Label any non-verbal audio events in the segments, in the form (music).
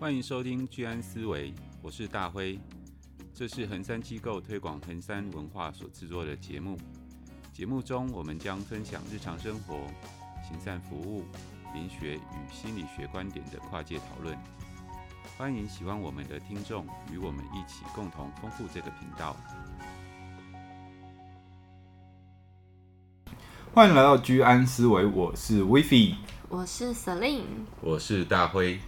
欢迎收听居安思维，我是大辉。这是恒山机构推广恒山文化所制作的节目。节目中，我们将分享日常生活、行善服务、灵学与心理学观点的跨界讨论。欢迎喜欢我们的听众与我们一起共同丰富这个频道。欢迎来到居安思维，我是 Vivi，我是 Celine，我是大辉。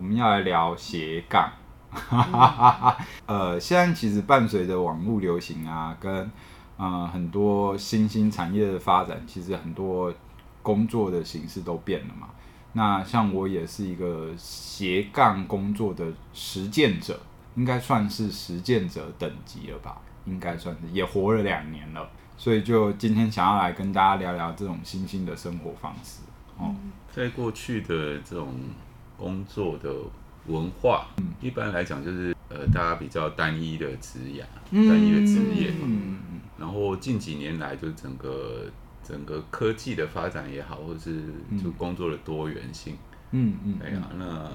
我们要来聊斜杠。(laughs) 呃，现在其实伴随着网络流行啊，跟呃很多新兴产业的发展，其实很多工作的形式都变了嘛。那像我也是一个斜杠工作的实践者，应该算是实践者等级了吧？应该算是，也活了两年了，所以就今天想要来跟大家聊聊这种新兴的生活方式。哦，在过去的这种。工作的文化，嗯、一般来讲就是呃，大家比较单一的职业，嗯、单一的职业嘛。嗯、然后近几年来，就整个整个科技的发展也好，或者是就工作的多元性，嗯嗯，哎呀，那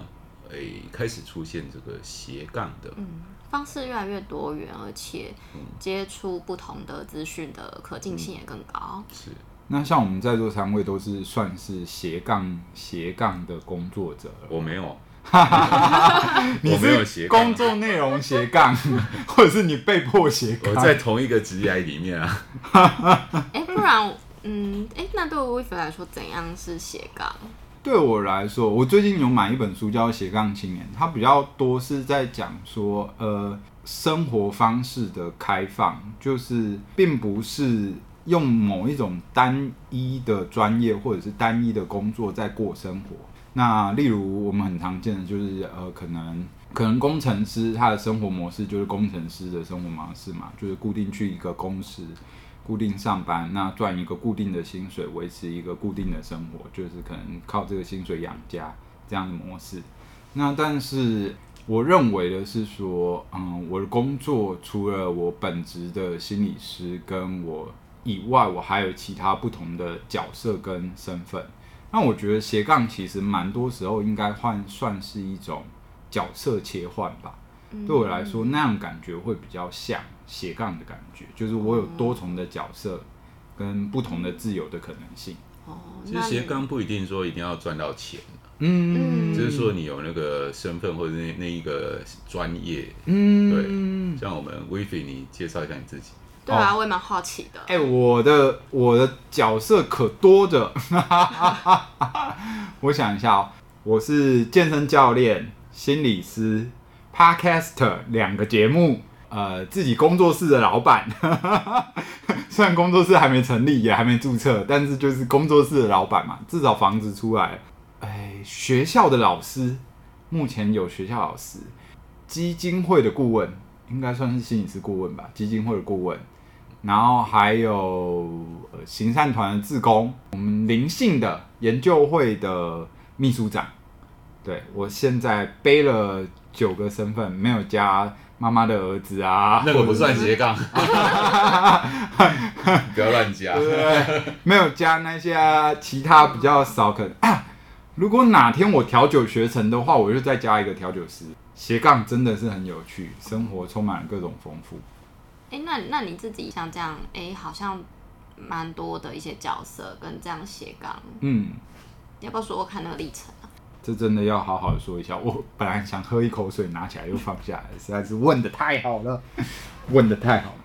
哎开始出现这个斜杠的、嗯、方式越来越多元，而且接触不同的资讯的可进性也更高。嗯、是。那像我们在座三位都是算是斜杠斜杠的工作者，我没有，(laughs) 你没有斜杠，工作内容斜杠，(laughs) 或者是你被迫斜杠？我在同一个职业里面啊。哎、欸，不然，嗯，哎、欸，那对我来说，怎样是斜杠？对我来说，我最近有买一本书叫《斜杠青年》，它比较多是在讲说，呃，生活方式的开放，就是并不是。用某一种单一的专业或者是单一的工作在过生活。那例如我们很常见的就是呃，可能可能工程师他的生活模式就是工程师的生活模式嘛，就是固定去一个公司，固定上班，那赚一个固定的薪水，维持一个固定的生活，就是可能靠这个薪水养家这样的模式。那但是我认为的是说，嗯，我的工作除了我本职的心理师跟我。以外，我还有其他不同的角色跟身份。那我觉得斜杠其实蛮多时候应该换算是一种角色切换吧。嗯、对我来说，那样感觉会比较像斜杠的感觉，就是我有多重的角色跟不同的自由的可能性。哦，其实斜杠不一定说一定要赚到钱，嗯，就是说你有那个身份或者那那一个专业，嗯，对。像我们 Vivi，你介绍一下你自己。对啊，哦、我也蛮好奇的。哎、欸，我的我的角色可多着，(laughs) 我想一下哦，我是健身教练、心理师、Podcaster 两个节目，呃，自己工作室的老板。(laughs) 虽然工作室还没成立，也还没注册，但是就是工作室的老板嘛，至少房子出来。哎，学校的老师，目前有学校老师，基金会的顾问，应该算是心理师顾问吧，基金会的顾问。然后还有行善团的志工，我们灵性的研究会的秘书长。对，我现在背了九个身份，没有加妈妈的儿子啊，那个不算斜杠，(laughs) 不要乱加。对，对，没有加那些其他比较少可能啊。如果哪天我调酒学成的话，我就再加一个调酒师。斜杠真的是很有趣，生活充满了各种丰富。哎，那那你自己像这样，哎，好像蛮多的一些角色跟这样斜杠，嗯，要不要说我看那个历程啊？这真的要好好的说一下。我本来想喝一口水，拿起来又放下来，实在是问的太好了，(laughs) 问的太好了。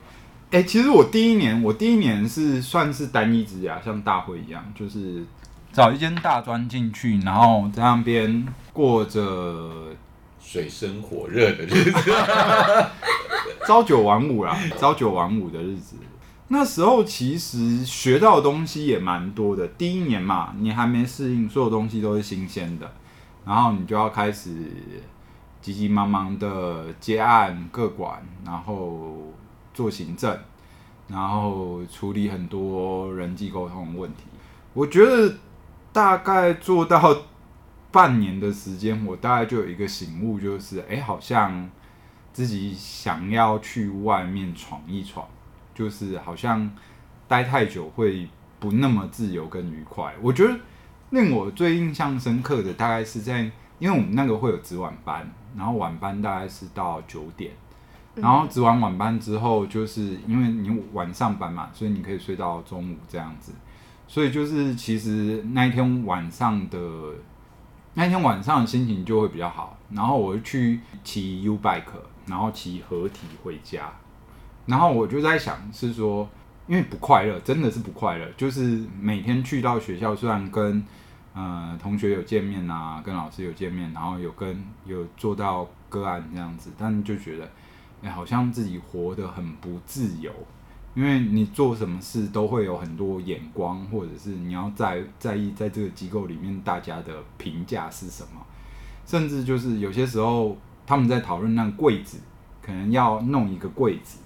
哎，其实我第一年，我第一年是算是单一职涯，像大会一样，就是找一间大专进去，然后在那边过着水深火热的日子。(laughs) 朝九晚五啦，朝九晚五的日子。那时候其实学到的东西也蛮多的。第一年嘛，你还没适应，所有东西都是新鲜的，然后你就要开始急急忙忙的接案、各管，然后做行政，然后处理很多人际沟通问题。我觉得大概做到半年的时间，我大概就有一个醒悟，就是哎，好像。自己想要去外面闯一闯，就是好像待太久会不那么自由跟愉快。我觉得令我最印象深刻的，大概是在因为我们那个会有值晚班，然后晚班大概是到九点，然后值完晚班之后，就是因为你晚上班嘛，所以你可以睡到中午这样子，所以就是其实那一天晚上的那天晚上的心情就会比较好，然后我就去骑 U bike，然后骑合体回家，然后我就在想是说，因为不快乐，真的是不快乐，就是每天去到学校，虽然跟呃，同学有见面啊，跟老师有见面，然后有跟有做到个案这样子，但就觉得，好像自己活得很不自由，因为你做什么事都会有很多眼光，或者是你要在在意在这个机构里面大家的评价是什么，甚至就是有些时候他们在讨论那柜子，可能要弄一个柜子，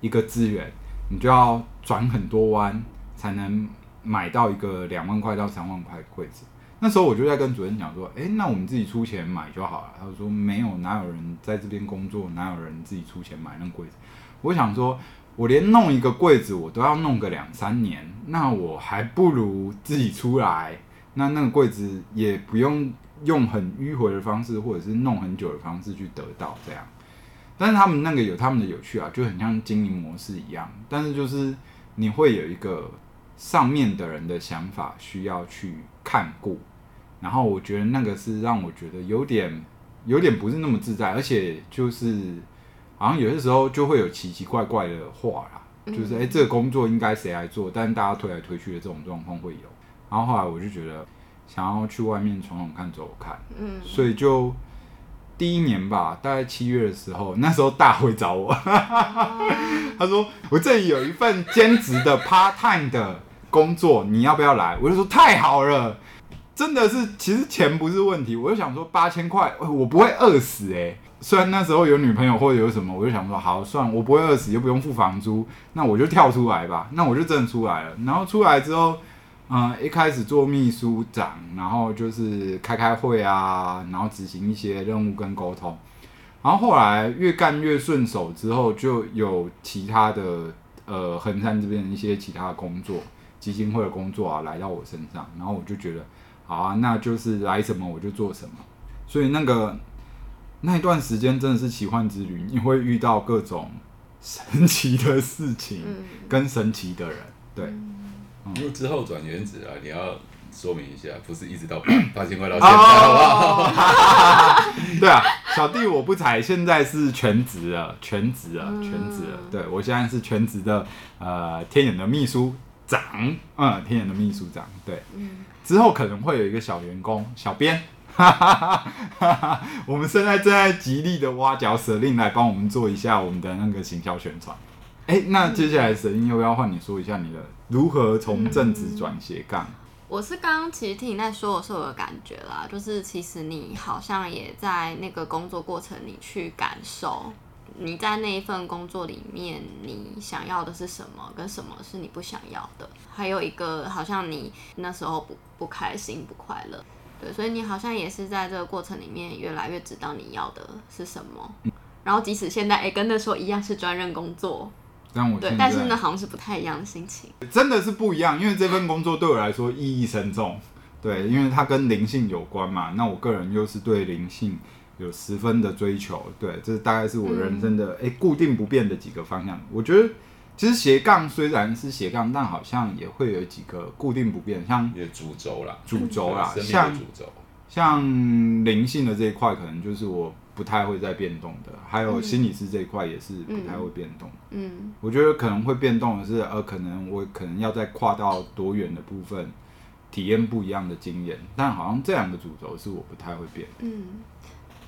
一个资源，你就要转很多弯才能。买到一个两万块到三万块柜子，那时候我就在跟主任讲说，诶，那我们自己出钱买就好了。他说没有，哪有人在这边工作，哪有人自己出钱买那柜子？我想说，我连弄一个柜子我都要弄个两三年，那我还不如自己出来，那那个柜子也不用用很迂回的方式，或者是弄很久的方式去得到这样。但是他们那个有他们的有趣啊，就很像经营模式一样，但是就是你会有一个。上面的人的想法需要去看顾，然后我觉得那个是让我觉得有点有点不是那么自在，而且就是好像有些时候就会有奇奇怪怪的话啦，就是哎、欸，这个工作应该谁来做？但大家推来推去的这种状况会有。然后后来我就觉得想要去外面闯闯看、走走看，嗯，所以就第一年吧，大概七月的时候，那时候大会找我，(laughs) 他说我这里有一份兼职的 part time 的。工作你要不要来？我就说太好了，真的是，其实钱不是问题。我就想说八千块，我不会饿死诶。虽然那时候有女朋友或者有什么，我就想说好算，我不会饿死，又不用付房租，那我就跳出来吧。那我就真的出来了。然后出来之后，嗯，一开始做秘书长，然后就是开开会啊，然后执行一些任务跟沟通。然后后来越干越顺手，之后就有其他的呃横山这边的一些其他的工作。基金会的工作啊，来到我身上，然后我就觉得，好啊，那就是来什么我就做什么。所以那个那一段时间真的是奇幻之旅，你会遇到各种神奇的事情，跟神奇的人。对，因为之后转原子啊，你要说明一下，不是一直到八 (laughs) 八千块到现在，好不好？(laughs) 对啊，小弟我不才，现在是全职了，全职了，全职了。对，我现在是全职的，呃，天眼的秘书。长，嗯，天眼的秘书长，对，嗯，之后可能会有一个小员工、小编，哈哈哈，我们现在正在极力的挖角舍令来帮我们做一下我们的那个行销宣传。哎、那接下来舍令要不要换你说一下你的如何从正职转斜杠？我是刚刚其实听你在说的时候有感觉啦，就是其实你好像也在那个工作过程里去感受。你在那一份工作里面，你想要的是什么？跟什么是你不想要的？还有一个，好像你那时候不不开心、不快乐，对，所以你好像也是在这个过程里面越来越知道你要的是什么。然后即使现在，哎、欸，跟那时候一样是专任工作，但我对，但是呢，好像是不太一样的心情。真的是不一样，因为这份工作对我来说意义深重，对，因为它跟灵性有关嘛。那我个人又是对灵性。有十分的追求，对，这大概是我人生的哎、嗯欸、固定不变的几个方向。我觉得其实斜杠虽然是斜杠，但好像也会有几个固定不变，像主轴啦，主轴啦，(laughs) 像像灵性的这一块，可能就是我不太会再变动的。还有心理师这一块也是不太会变动。嗯，我觉得可能会变动的是，呃，可能我可能要再跨到多远的部分，体验不一样的经验。但好像这两个主轴是我不太会变。嗯。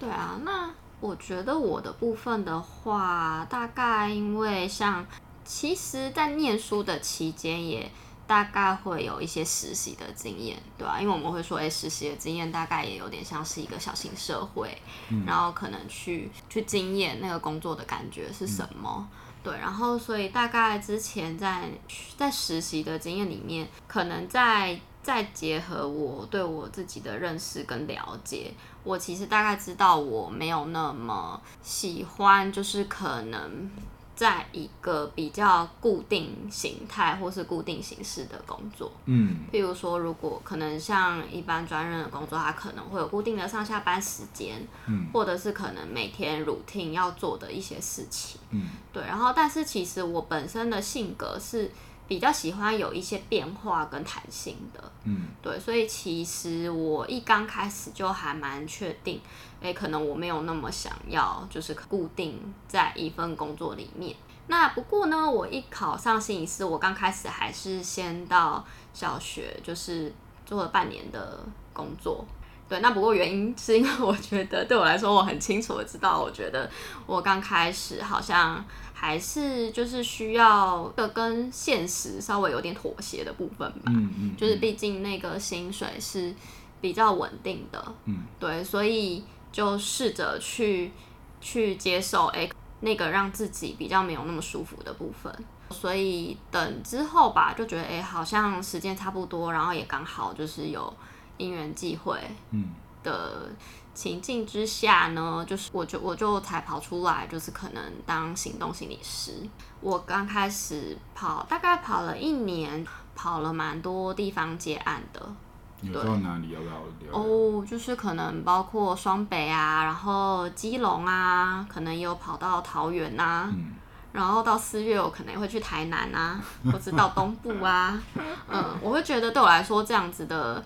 对啊，那我觉得我的部分的话，大概因为像，其实，在念书的期间，也大概会有一些实习的经验，对啊，因为我们会说，哎，实习的经验大概也有点像是一个小型社会，嗯、然后可能去去经验那个工作的感觉是什么，嗯、对，然后所以大概之前在在实习的经验里面，可能在。再结合我对我自己的认识跟了解，我其实大概知道我没有那么喜欢，就是可能在一个比较固定形态或是固定形式的工作，嗯，譬如说，如果可能像一般专任的工作，它可能会有固定的上下班时间，嗯，或者是可能每天 routine 要做的一些事情，嗯，对。然后，但是其实我本身的性格是比较喜欢有一些变化跟弹性的，嗯，对。所以其实我一刚开始就还蛮确定。诶，可能我没有那么想要，就是固定在一份工作里面。那不过呢，我一考上心理师，我刚开始还是先到小学，就是做了半年的工作。对，那不过原因是因为我觉得对我来说，我很清楚的知道，我觉得我刚开始好像还是就是需要个跟现实稍微有点妥协的部分吧。嗯嗯，嗯，就是毕竟那个薪水是比较稳定的。嗯，对，所以。就试着去去接受，哎、欸，那个让自己比较没有那么舒服的部分。所以等之后吧，就觉得，哎、欸，好像时间差不多，然后也刚好就是有因缘际会，嗯的情境之下呢，就是我就我就才跑出来，就是可能当行动心理师。我刚开始跑，大概跑了一年，跑了蛮多地方接案的。有到哪里要不要聊？哦，就是可能包括双北啊，然后基隆啊，可能也有跑到桃园呐、啊，嗯、然后到四月我可能也会去台南啊，或者到东部啊，(laughs) 嗯，我会觉得对我来说这样子的，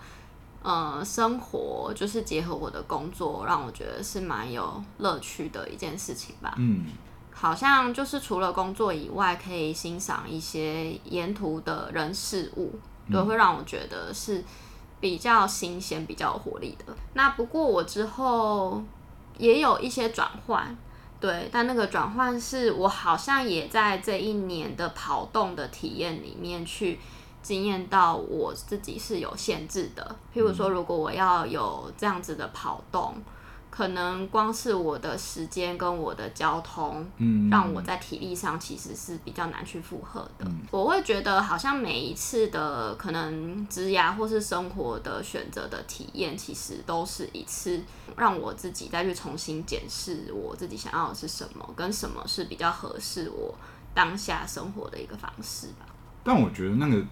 呃，生活就是结合我的工作，让我觉得是蛮有乐趣的一件事情吧。嗯，好像就是除了工作以外，可以欣赏一些沿途的人事物，对，会让我觉得是。比较新鲜、比较有活力的。那不过我之后也有一些转换，对，但那个转换是我好像也在这一年的跑动的体验里面去经验到我自己是有限制的。譬如说，如果我要有这样子的跑动。可能光是我的时间跟我的交通，嗯，让我在体力上其实是比较难去负荷的。嗯，我会觉得好像每一次的可能职涯或是生活的选择的体验，其实都是一次让我自己再去重新检视我自己想要的是什么，跟什么是比较合适我当下生活的一个方式吧。但我觉得那个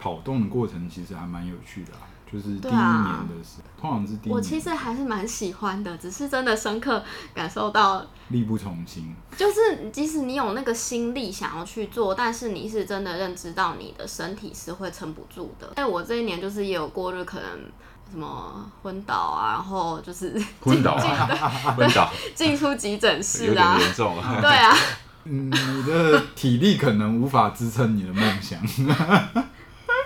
跑动的过程其实还蛮有趣的啊。就是第一年的时候，啊、通常是第一年。我其实还是蛮喜欢的，只是真的深刻感受到力不从心。就是即使你有那个心力想要去做，但是你是真的认知到你的身体是会撑不住的。因为我这一年就是也有过日，可能什么昏倒啊，然后就是昏倒啊，昏倒 (laughs) 进出急诊室啊，严重啊。对啊，(laughs) 嗯，你的体力可能无法支撑你的梦想。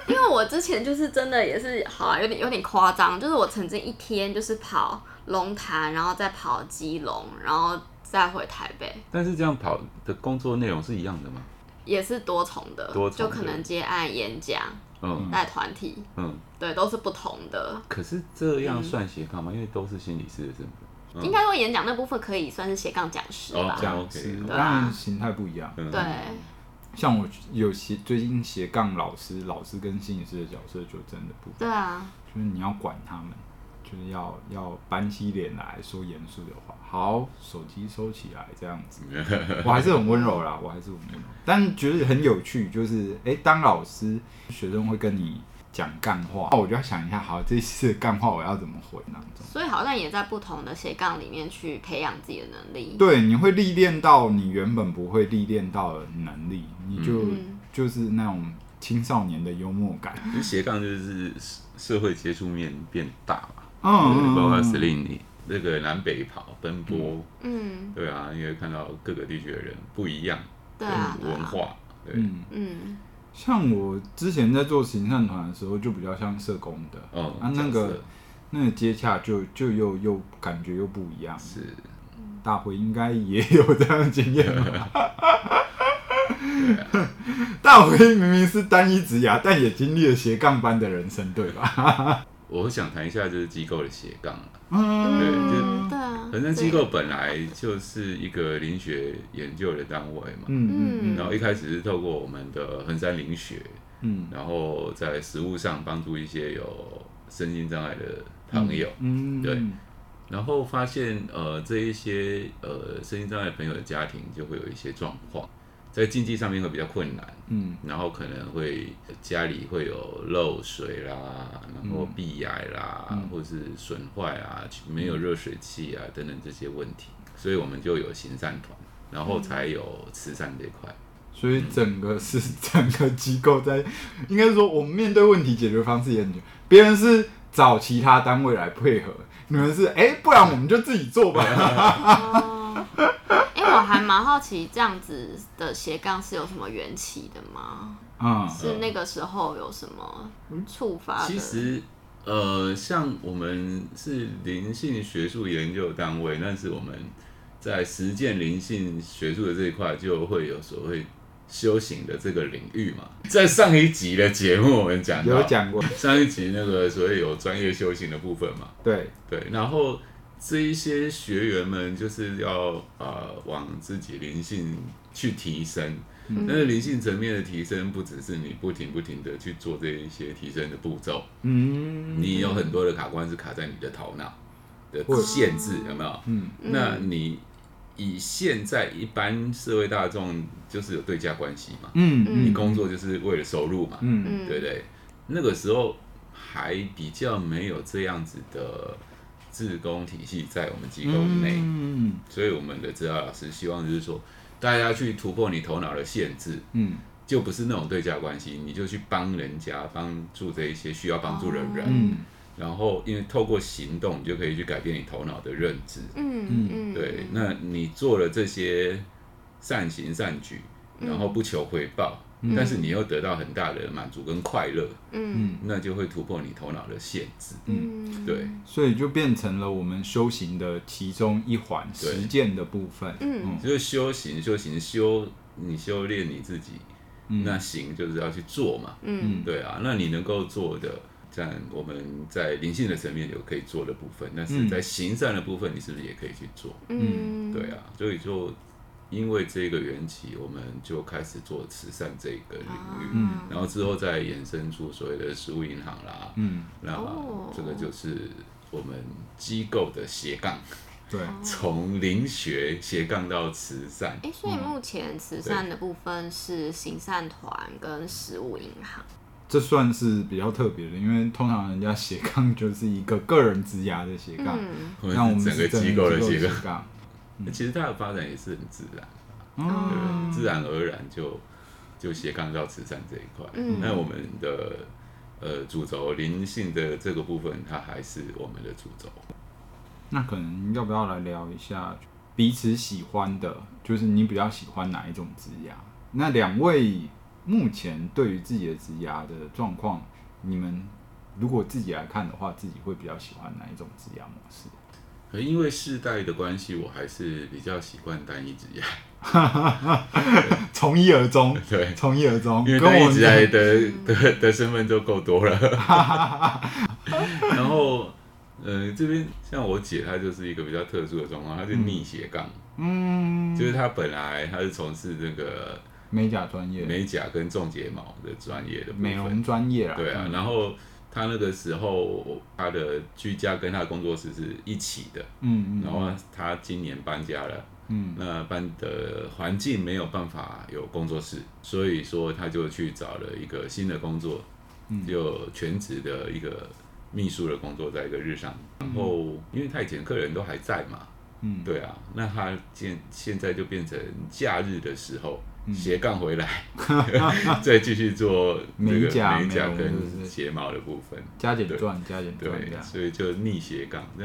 (laughs) 因为我之前就是真的也是好啊，有点有点夸张，就是我曾经一天就是跑龙潭，然后再跑基隆，然后再回台北。但是这样跑的工作内容是一样的吗？也是多重的，多重的就可能接案、演讲，嗯，带团体，嗯，对，都是不同的。可是这样算斜杠吗？嗯、因为都是心理师的身份。嗯、应该说演讲那部分可以算是斜杠讲师吧？讲师，当然形态不一样。对。像我有斜最近斜杠老师，老师跟心理师的角色就真的不。对啊，就是你要管他们，就是要要板起脸来说严肃的话。好，手机收起来，这样子。我还是很温柔啦，我还是很温柔，但觉得很有趣，就是哎、欸，当老师，学生会跟你。讲干话，那我就要想一下，好，这次干话我要怎么回呢？所以好像也在不同的斜杠里面去培养自己的能力。对，你会历练到你原本不会历练到的能力，你就、嗯、就是那种青少年的幽默感。斜杠就是社会接触面变大嘛，嗯，包括 Celine 那个南北跑奔波，嗯，对啊，因为看到各个地区的人不一样，对啊，文化，对，嗯。嗯像我之前在做行善团的时候，就比较像社工的，嗯、啊，那个那个接洽就就又又感觉又不一样。是，大辉应该也有这样的经验吧？(laughs) 大辉明明是单一职涯，但也经历了斜杠般的人生，对吧？我想谈一下就是机构的斜杠，嗯，对，就对啊，反正机构本来就是一个灵学研究的单位嘛，嗯嗯，然后一开始是透过我们的恒山灵学，嗯，然后在实务上帮助一些有身心障碍的朋友，嗯，对，然后发现呃这一些呃身心障碍朋友的家庭就会有一些状况，在经济上面会比较困难，嗯，然后可能会家里会有漏水啦，然后壁癌啦，嗯、或者是损坏啊，没有热水器啊等等这些问题，所以我们就有行善团，然后才有慈善这块。所以整个是整个机构在，应该是说我们面对问题解决方式也很绝，别人是找其他单位来配合，你们是哎、欸，不然我们就自己做吧。(laughs) (laughs) 我还蛮好奇，这样子的斜杠是有什么缘起的吗？嗯，是那个时候有什么触发的？其实，呃，像我们是灵性学术研究单位，但是我们在实践灵性学术的这一块，就会有所谓修行的这个领域嘛。在上一集的节目，我们讲有讲过上一集那个所谓有专业修行的部分嘛。对对，然后。这一些学员们就是要呃往自己灵性去提升，嗯、但是灵性层面的提升不只是你不停不停的去做这一些提升的步骤，嗯，你有很多的卡关是卡在你的头脑的限制，有没有？嗯，那你以现在一般社会大众就是有对价关系嘛，嗯，你工作就是为了收入嘛，嗯，对不对？那个时候还比较没有这样子的。志工体系在我们机构内，嗯、所以我们的指导老师希望就是说，大家去突破你头脑的限制，嗯，就不是那种对价关系，你就去帮人家，帮助这一些需要帮助的人，嗯、然后因为透过行动，你就可以去改变你头脑的认知，嗯。嗯，对，那你做了这些善行善举，然后不求回报。但是你又得到很大的满足跟快乐，嗯，那就会突破你头脑的限制，嗯，对，所以就变成了我们修行的其中一环，实践的部分，嗯，就是修行，修行修，你修炼你自己，那行就是要去做嘛，嗯，对啊，那你能够做的，像我们在灵性的层面有可以做的部分，但是在行善的部分，你是不是也可以去做？嗯，对啊，所以就。因为这个缘起，我们就开始做慈善这个领域，嗯，然后之后再衍生出所谓的食物银行啦，嗯，那这个就是我们机构的斜杠，对，从灵学斜杠到慈善。哎，所以目前慈善的部分是行善团跟食物银行，这算是比较特别的，因为通常人家斜杠就是一个个人职涯的斜杠，那我们整个机构的斜杠。其实它的发展也是很自然，嗯、对，自然而然就就斜杠到慈善这一块。嗯、那我们的呃主轴灵性的这个部分，它还是我们的主轴。那可能要不要来聊一下彼此喜欢的，就是你比较喜欢哪一种职涯？那两位目前对于自己的职涯的状况，你们如果自己来看的话，自己会比较喜欢哪一种职涯模式？因为世代的关系，我还是比较习惯单一职业，(laughs) 从一而终。对，从一而终。因为单一职业的的的身份就够多了。(laughs) 然后，呃，这边像我姐，她就是一个比较特殊的状况，她是逆斜杠。嗯，就是她本来她是从事这个美甲专业，美甲跟种睫毛的专业的美容专业啊。对啊，然后。他那个时候，他的居家跟他的工作室是一起的，嗯嗯，然后他今年搬家了，嗯，那搬的环境没有办法有工作室，所以说他就去找了一个新的工作，嗯，就全职的一个秘书的工作，在一个日上，然后因为他以前客人都还在嘛，嗯，对啊，那他现现在就变成假日的时候。斜杠回来，(laughs) 再继续做美甲、美甲跟睫毛的部分，加减赚，加减赚，对，所以就逆斜杠。那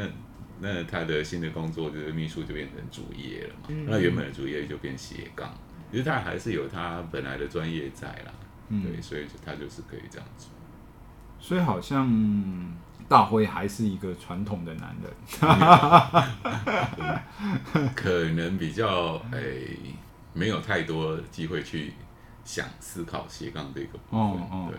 那他的新的工作就是秘书，就变成主业了嘛。那原本的主业就变斜杠，其实他还是有他本来的专业在啦。对，所以他就是可以这样做。所以好像大辉还是一个传统的男人，(laughs) 可能比较诶。没有太多机会去想思考斜杠这个部分。哦哦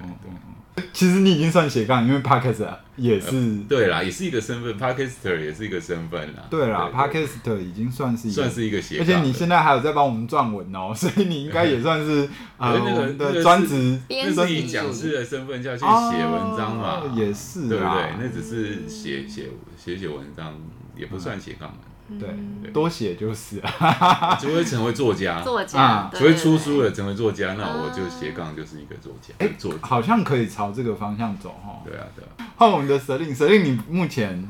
对，其实你已经算斜杠，因为 Podcaster 也是。对啦，也是一个身份，Podcaster 也是一个身份啦。对啦，Podcaster 已经算是算是一个斜杠，而且你现在还有在帮我们撰文哦，所以你应该也算是 (laughs) 呃那个的专职，就是以讲师的身份下去写文章嘛，也是，对不对？那只是写写写写文章，也不算斜杠嘛。对，嗯多写就是啊，(laughs) 除非成为作家，作家，啊除非对对对出书了成为作家，那我就斜杠就是一个作家，作家。好像可以朝这个方向走哈。对啊，对啊。换我们的蛇令，蛇令，你目前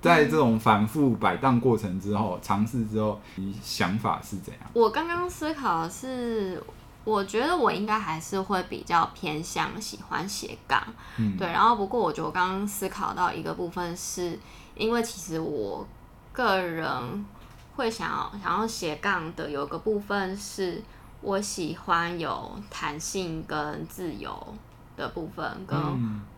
在这种反复摆荡过程之后，尝试之后，你想法是怎样？我刚刚思考的是，我觉得我应该还是会比较偏向喜欢斜杠，嗯，对。然后不过，我觉得我刚刚思考到一个部分是，因为其实我个人会想要想要斜杠的有个部分是，我喜欢有弹性跟自由的部分，跟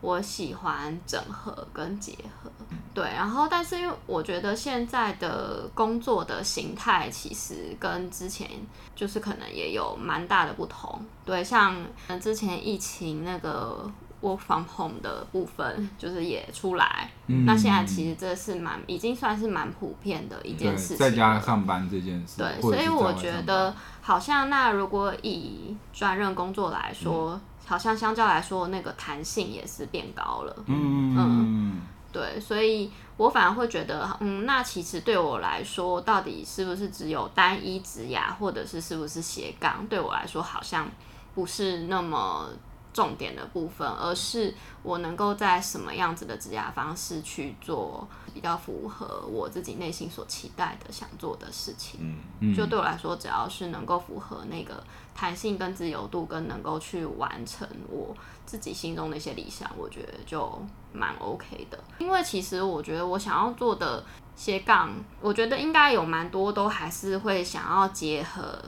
我喜欢整合跟结合，对。然后，但是因为我觉得现在的工作的形态其实跟之前就是可能也有蛮大的不同，对。像之前疫情那个 work from home 的部分，就是也出来，嗯、那现在其实这是蛮已经算是蛮普遍的一件事情，在家上班这件事，对。所以我觉得，好像那如果以专任工作来说，嗯。好像相较来说，那个弹性也是变高了。嗯嗯，对，所以我反而会觉得，嗯，那其实对我来说，到底是不是只有单一职涯，或者是是不是斜杠，对我来说好像不是那么重点的部分，而是我能够在什么样子的职涯方式去做比较符合我自己内心所期待的想做的事情。嗯，就对我来说，只要是能够符合那个。弹性跟自由度，跟能够去完成我自己心中的一些理想，我觉得就蛮 OK 的。因为其实我觉得我想要做的斜杠，我觉得应该有蛮多都还是会想要结合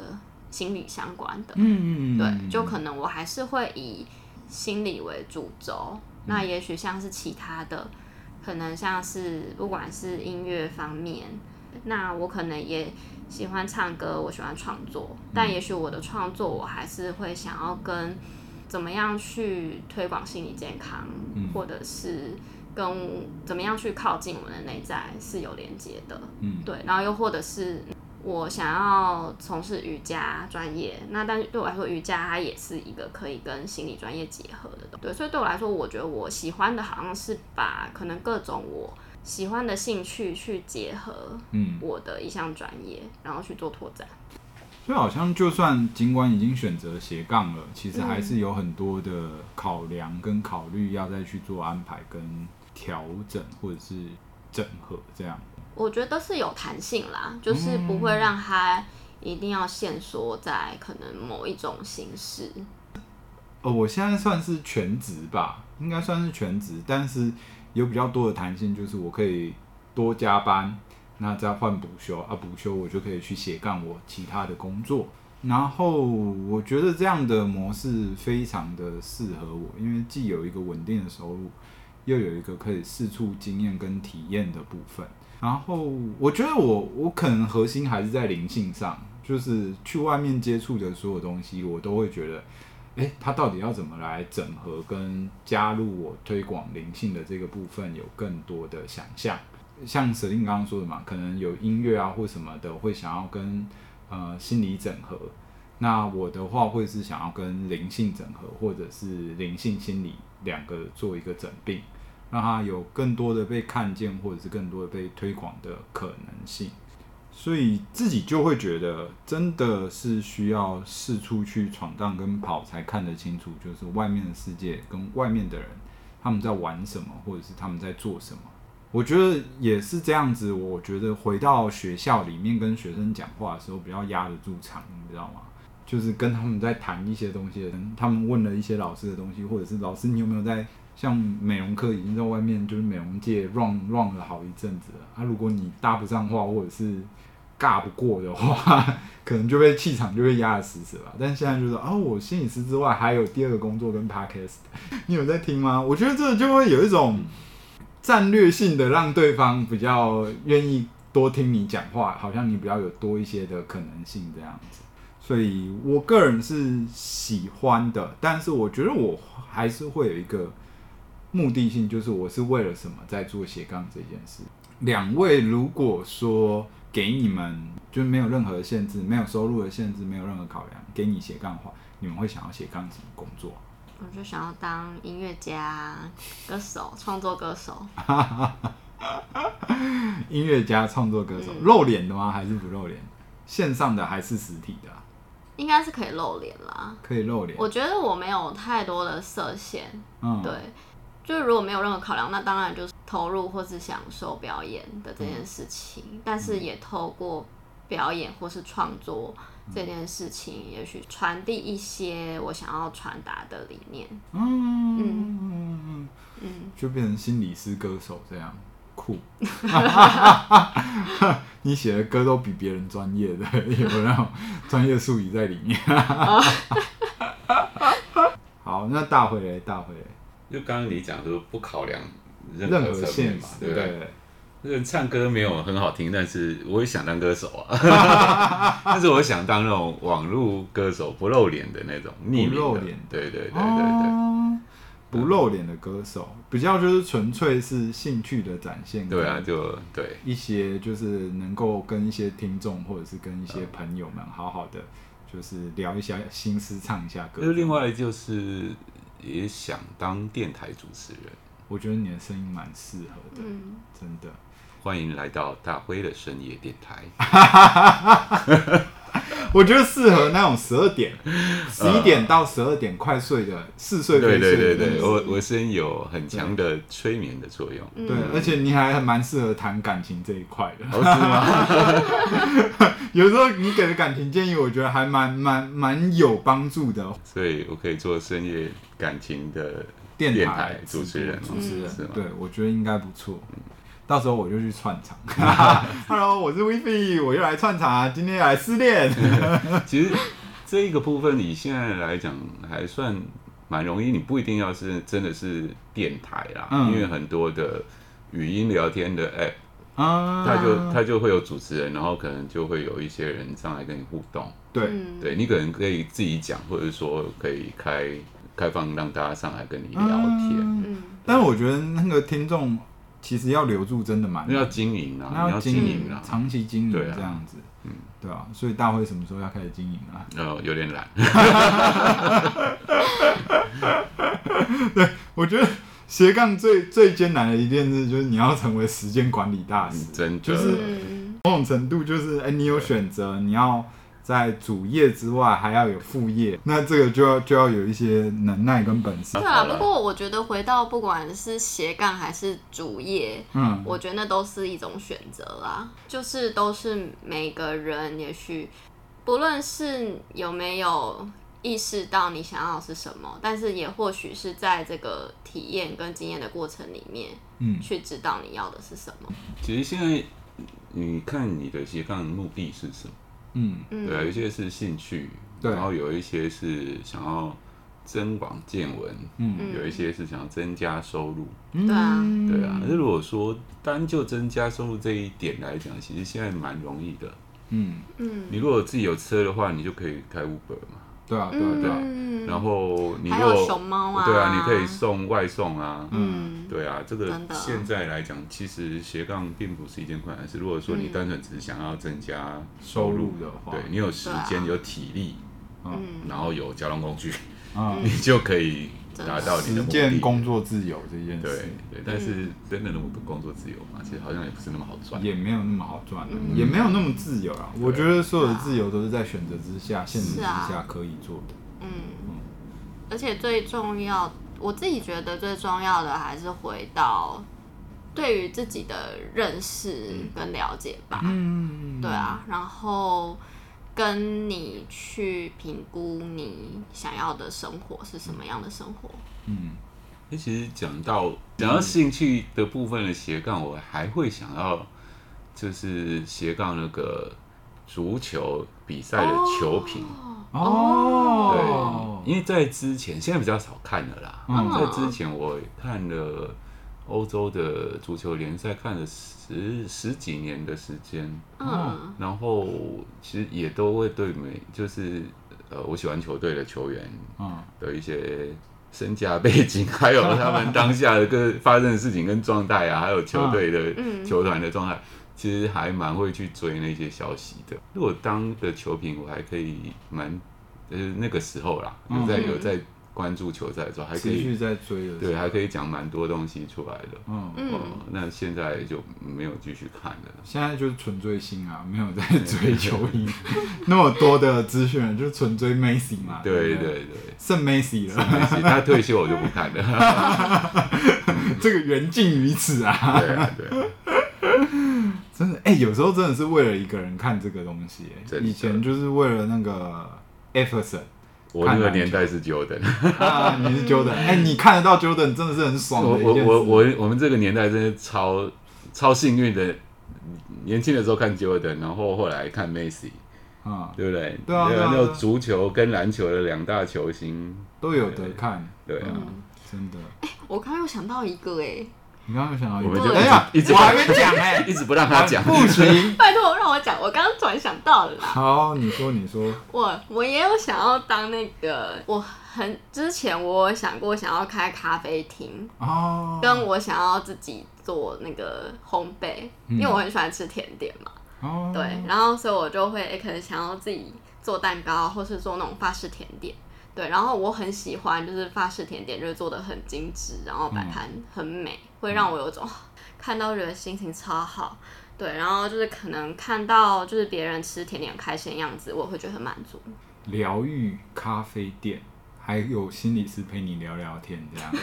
心理相关的。嗯嗯嗯对，就可能我还是会以心理为主轴。那也许像是其他的，可能像是不管是音乐方面，那我可能也。喜欢唱歌，我喜欢创作，但也许我的创作我还是会想要跟怎么样去推广心理健康，嗯、或者是跟怎么样去靠近我们的内在是有连接的，嗯，对，然后又或者是我想要从事瑜伽专业，那但是对我来说，瑜伽它也是一个可以跟心理专业结合的，对，所以对我来说，我觉得我喜欢的好像是把可能各种我。喜欢的兴趣去结合，嗯，我的一项专业，嗯，然后去做拓展。所以好像就算尽管已经选择斜杠了，其实还是有很多的考量跟考虑要再去做安排跟调整或者是整合这样。我觉得是有弹性啦，就是不会让它一定要限缩在可能某一种形式。哦，我现在算是全职吧，应该算是全职，但是。有比较多的弹性，就是我可以多加班，那再换补休啊，补休我就可以去斜杠我其他的工作。然后我觉得这样的模式非常的适合我，因为既有一个稳定的收入，又有一个可以四处经验跟体验的部分。然后我觉得我我可能核心还是在灵性上，就是去外面接触的所有东西，我都会觉得。诶，他到底要怎么来整合跟加入我推广灵性的这个部分，有更多的想象。像舍令刚刚说的嘛，可能有音乐啊或什么的，会想要跟呃心理整合。那我的话会是想要跟灵性整合，或者是灵性心理两个做一个整并，让它有更多的被看见，或者是更多的被推广的可能性。所以自己就会觉得，真的是需要四处去闯荡跟跑，才看得清楚，就是外面的世界跟外面的人，他们在玩什么，或者是他们在做什么。我觉得也是这样子。我觉得回到学校里面跟学生讲话的时候，比较压得住场，你知道吗？就是跟他们在谈一些东西的人，他们问了一些老师的东西，或者是老师，你有没有在像美容课已经在外面就是美容界 run run 了好一阵子了啊？如果你搭不上话，或者是尬不过的话，(laughs) 可能就被气场就被压得死死了。但现在就是啊，哦，我心理师之外还有第二个工作跟 podcast，你有在听吗？我觉得这就会有一种战略性的让对方比较愿意多听你讲话，好像你比较有多一些的可能性这样子。所以我个人是喜欢的，但是我觉得我还是会有一个目的性，就是我是为了什么在做斜杠这件事。两位如果说。给你们就没有任何限制，没有收入的限制，没有任何考量，给你斜杠的话，你们会想要斜杠什么工作？我就想要当音乐家、歌手、创作歌手。音乐家、创作歌手，嗯露脸的吗？还是不露脸？线上的还是实体的啊？应该是可以露脸啦。可以露脸。我觉得我没有太多的设限，嗯，对，就是如果没有任何考量，那当然就是投入或是享受表演的这件事情，嗯。但是也透过表演或是创作这件事情，嗯也许传递一些我想要传达的理念。嗯嗯。嗯。嗯，就变成心理师歌手这样酷。(laughs) 你写的歌都比别人专业的，(laughs) 有那种专业术语在里面。(laughs) 好，那大会嘞，大回来，就刚刚你讲说不考量任任何何层面现嘛，实，对不对？对，这个人唱歌没有很好听，但是我也想当歌手啊。但是我想当那种网络歌手，不露脸的那种，匿名的不露脸对对对对对。哦不露脸的歌手，比较就是纯粹是兴趣的展现。对啊，就对。一些就是能够跟一些听众或者是跟一些朋友们好好的，就是聊一下心思，唱一下歌。就另外就是也想当电台主持人。我觉得你的声音蛮适合的，嗯，真的。欢迎来到大辉的深夜电台。(laughs) 我觉得适合那种十二点、十一点到十二点快睡的四岁可以对睡的。对对对，我我声音有很强的催眠的作用。嗯对，而且你还蛮适合谈感情这一块的。哦，是吗？(laughs) 有时候你给的感情建议，我觉得还蛮蛮蛮有帮助的哦。所以我可以做深夜感情的电电台台主持人，主持人对我觉得应该不错。到时候我就去串场。(laughs) Hello，我是 Vivi，我又来串场啊，今天来失恋。(laughs) 其实这一个部分，你现在来讲还算蛮容易，你不一定要是真的是电台啦，嗯。因为很多的语音聊天的 app，啊。它就它就会有主持人，然后可能就会有一些人上来跟你互动，对，嗯。对你可能可以自己讲，或者说可以开开放让大家上来跟你聊天，嗯。嗯，但是我觉得那个听众其实要留住真的蛮要经营啊，要经经营啊，长期经营这样子，嗯，对啊，所以大会什么时候要开始经营啊？呃，(laughs) 有点懒，对我觉得斜杠最最艰难的一件事就是你要成为时间管理大师，就是嗯某种程度就是，哎、你有选择，你要在主业之外还要有副业，那这个就要就要有一些能耐跟本事对。啊。不过我觉得回到不管是斜杠还是主业，嗯，我觉得那都是一种选择啦，就是都是每个人也许不论是有没有意识到你想要的是什么，但是也或许是在这个体验跟经验的过程里面，嗯去知道你要的是什么。其实现在你看你的斜杠目的是什么？嗯，嗯，对啊，有一些是兴趣，对。然后有一些是想要增广见闻，嗯。有一些是想要增加收入，嗯。对啊。对啊。那如果说单就增加收入这一点来讲，其实现在蛮容易的。嗯，嗯，你如果自己有车的话，你就可以开 Uber 嘛，对啊，对啊，对啊，嗯然后你还有又熊猫啊，对啊，你可以送外送啊，嗯，对啊，这个现在来讲，其实斜杠并不是一件困难事。如果说你嗯单纯只是想要增加收入的话，对你有时间、啊。有体力，嗯，然后有交通工具，啊，(laughs) 你就可以达到你的实目的。践工作自由这件对事，对，但是真的那么多工作自由嘛？其实好像也不是那么好赚。也没有那么好赚也没有那么自由啊。我觉得所有的自由都是在选择之下、限制之下可以做的。嗯，而且最重要，我自己觉得最重要的还是回到对于自己的认识跟了解吧。嗯，对啊，然后跟你去评估你想要的生活是什么样的生活。嗯，那其实讲到讲到兴趣的部分的斜杠，我还会想要就是斜杠那个足球比赛的球评。哦，对，因为在之前现在比较少看了啦。嗯在之前我看了欧洲的足球联赛，看了十十几年的时间，嗯。然后其实也都会对每就是呃我喜欢球队的球员嗯。的一些身价背景，还有他们当下的个发生的事情跟状态啊，还有球队的嗯。球团的状态，其实还蛮会去追那些消息的。如果当的球评，我还可以蛮就是那个时候啦，有在嗯。有在关注球赛的时候，还可持以续在追的，对，还可以讲蛮多东西出来的。嗯嗯哦，那现在就没有继续看了。现在就是纯追星啊，(laughs) 没有在追球衣，(laughs) 那么多的资讯，就是纯追梅西嘛。对对对对，剩梅西了，没事他退休我就不看了。(laughs) 这个缘尽于此啊。对啊，对啊，真的，哎、有时候真的是为了一个人看这个东西、以前就是为了那个 Everson 我那个年代是 Jordan。(laughs) 啊，你是 Jordan，哎、你看得到 Jordan 真的是很爽我。我我我我们这个年代真的超超幸运的，年轻的时候看 Jordan，然后后来看 Messi，啊，对不对？对啊对啊那足球跟篮球的两大球星，都有得看，对啊。嗯，真的。哎我刚刚又想到一个哎，你刚刚有想到一个，我们就等一下，一直我还没讲哎、一直不让他讲，不行。(laughs) 拜托让我讲，我刚刚突然想到了啦。好，你说，你说，我我也有想要当那个，我很之前我有想过想要开咖啡厅，哦，跟我想要自己做那个烘焙，因为我很喜欢吃甜点嘛。哦，对，然后所以我就会、欸可能想要自己做蛋糕，或是做那种法式甜点。对，然后我很喜欢就是法式甜点，就是做的很精致，然后摆盘很美，会让我有种看到觉得心情超好。对，然后就是可能看到就是别人吃甜点很开心的样子，我会觉得很满足。疗愈咖啡店，还有心理师陪你聊聊天这样子。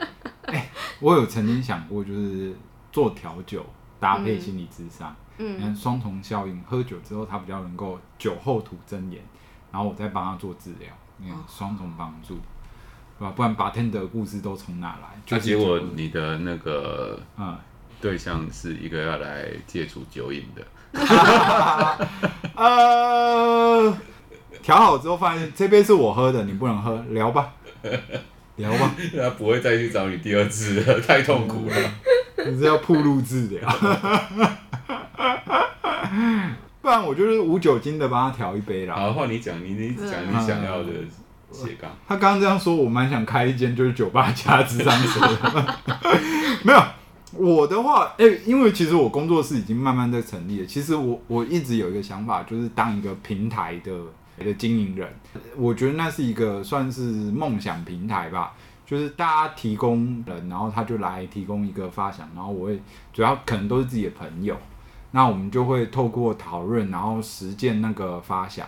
(laughs) 哎、我有曾经想过，就是做调酒搭配心理咨商，嗯嗯，双重效应，喝酒之后他比较能够酒后吐真言，然后我再帮他做治疗，嗯，双重帮助，对吧？不然 bartender 的故事都从哪来？那就是结果你的那个嗯。对象是一个要来戒除酒瘾的，(laughs) 呃，调好之后发现这杯是我喝的，你不能喝，聊吧，(laughs) 聊吧，他不会再去找你第二次了，太痛苦了。(laughs) 你是要铺路治疗，不然我就是无酒精的帮他调一杯啦。好，换你讲，你你讲你想要的他刚刚这样说，我蛮想开一间就是酒吧加咨商所，(laughs) 没有。我的话，哎、因为其实我工作室已经慢慢在成立了。其实我我一直有一个想法，就是当一个平台的的经营人。我觉得那是一个算是梦想平台吧，就是大家提供人，然后他就来提供一个发想，然后我会主要可能都是自己的朋友，那我们就会透过讨论，然后实践那个发想，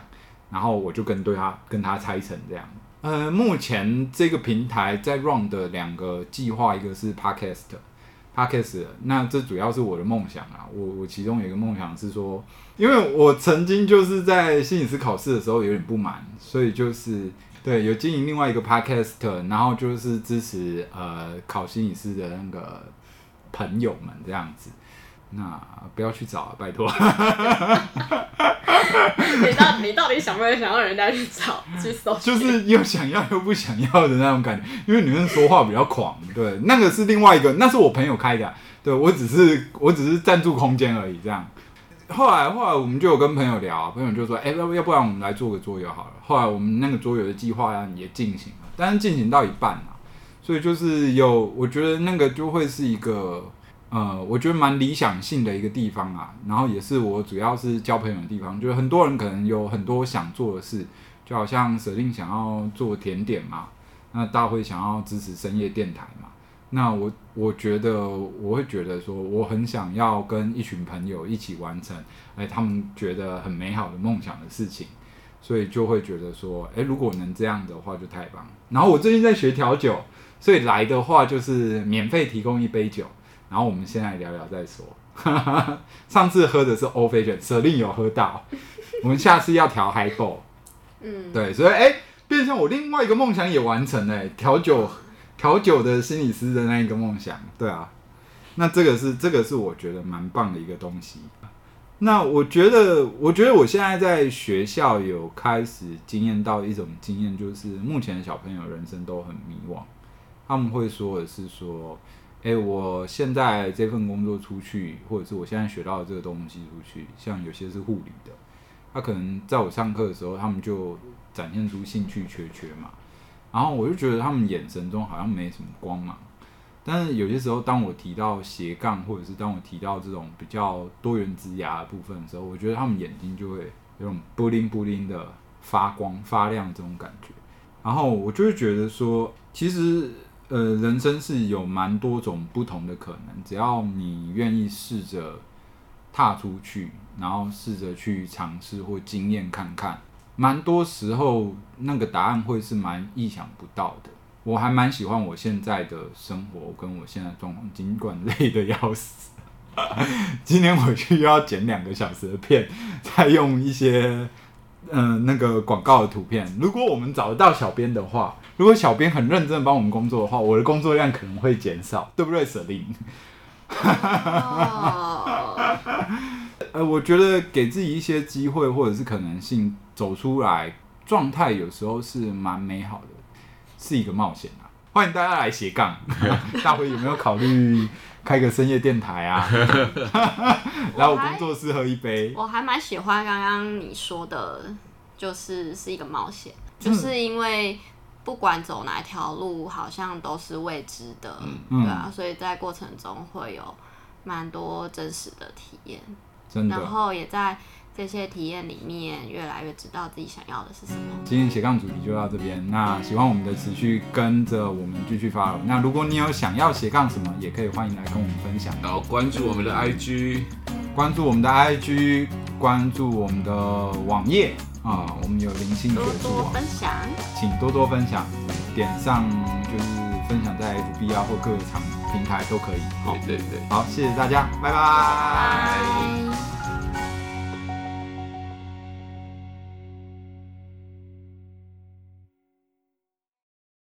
然后我就跟对他跟他拆成这样。呃，目前这个平台在 run 的两个计划，一个是 Podcast。Podcast，那这主要是我的梦想啊。我我其中有一个梦想是说，因为我曾经就是在心理师考试的时候有点不满，所以就是对有经营另外一个 Podcast，然后就是支持呃考心理师的那个朋友们这样子。那不要去找啊，拜托。(laughs) 你到你到底想不想想要人家去找去搜？就是又想要又不想要的那种感觉，因为女生说话比较狂，对，那个是另外一个，那是我朋友开的，对我只是我只是赞助空间而已，这样。后来后来我们就有跟朋友聊，朋友就说，哎、欸，要要不然我们来做个桌游好了。后来我们那个桌游的计划呀也进行了，但是进行到一半了，所以就是有，我觉得那个就会是一个。呃，我觉得蛮理想性的一个地方啊，然后也是我主要是交朋友的地方。就是很多人可能有很多想做的事，就好像舍定想要做甜点嘛，那大会想要支持深夜电台嘛。那我我觉得我会觉得说，我很想要跟一群朋友一起完成，哎，他们觉得很美好的梦想的事情，所以就会觉得说，哎，如果能这样的话就太棒。然后我最近在学调酒，所以来的话就是免费提供一杯酒。然后我们先来聊聊再说。(laughs) 上次喝的是 Old Fashioned，舍令有喝到。(laughs) 我们下次要调 Highball。嗯，对，所以哎，变相我另外一个梦想也完成了，调酒调酒的心理师的那一个梦想。对啊，那这个是这个是我觉得蛮棒的一个东西。那我觉得，我觉得我现在在学校有开始经验到一种经验，就是目前的小朋友人生都很迷惘，他们会说的是说。哎、我现在这份工作出去，或者是我现在学到的这个东西出去，像有些是护理的，他可能在我上课的时候，他们就展现出兴趣缺缺嘛，然后我就觉得他们眼神中好像没什么光芒。但是有些时候，当我提到斜杠，或者是当我提到这种比较多元职涯的部分的时候，我觉得他们眼睛就会有种布灵布灵的发光发亮这种感觉。然后我就会觉得说，其实呃，人生是有蛮多种不同的可能，只要你愿意试着踏出去，然后试着去尝试或经验看看，蛮多时候那个答案会是蛮意想不到的。我还蛮喜欢我现在的生活跟我现在状况，尽管累得要死。今天回去又要剪两个小时的片，再用一些嗯、呃、那个广告的图片。如果我们找得到小编的话，如果小编很认真帮我们工作的话，我的工作量可能会减少，对不对，Selin？(laughs) 呃，我觉得给自己一些机会或者是可能性走出来，状态有时候是蛮美好的，是一个冒险啊！欢迎大家来斜杠，(laughs) 大辉有没有考虑？开个深夜电台啊，(laughs) 来我工作室喝一杯。我还蛮喜欢刚刚你说的，就是是一个冒险，就是因为不管走哪条路，好像都是未知的，嗯、对啊，所以在过程中会有蛮多真实的体验，真的，然后也在。这些体验里面，越来越知道自己想要的是什么。今天斜杠主题就到这边。那喜欢我们的，持续跟着我们继续 follow。那如果你有想要斜杠什么，也可以欢迎来跟我们分享。然后关注我们的 IG，关注我们的 IG，关注我们的网页啊，我们有灵性学术多多分享，请多多分享，点上就是分享在 FB 啊或各个场平台都可以。好，对对对，好，谢谢大家，拜拜。拜拜。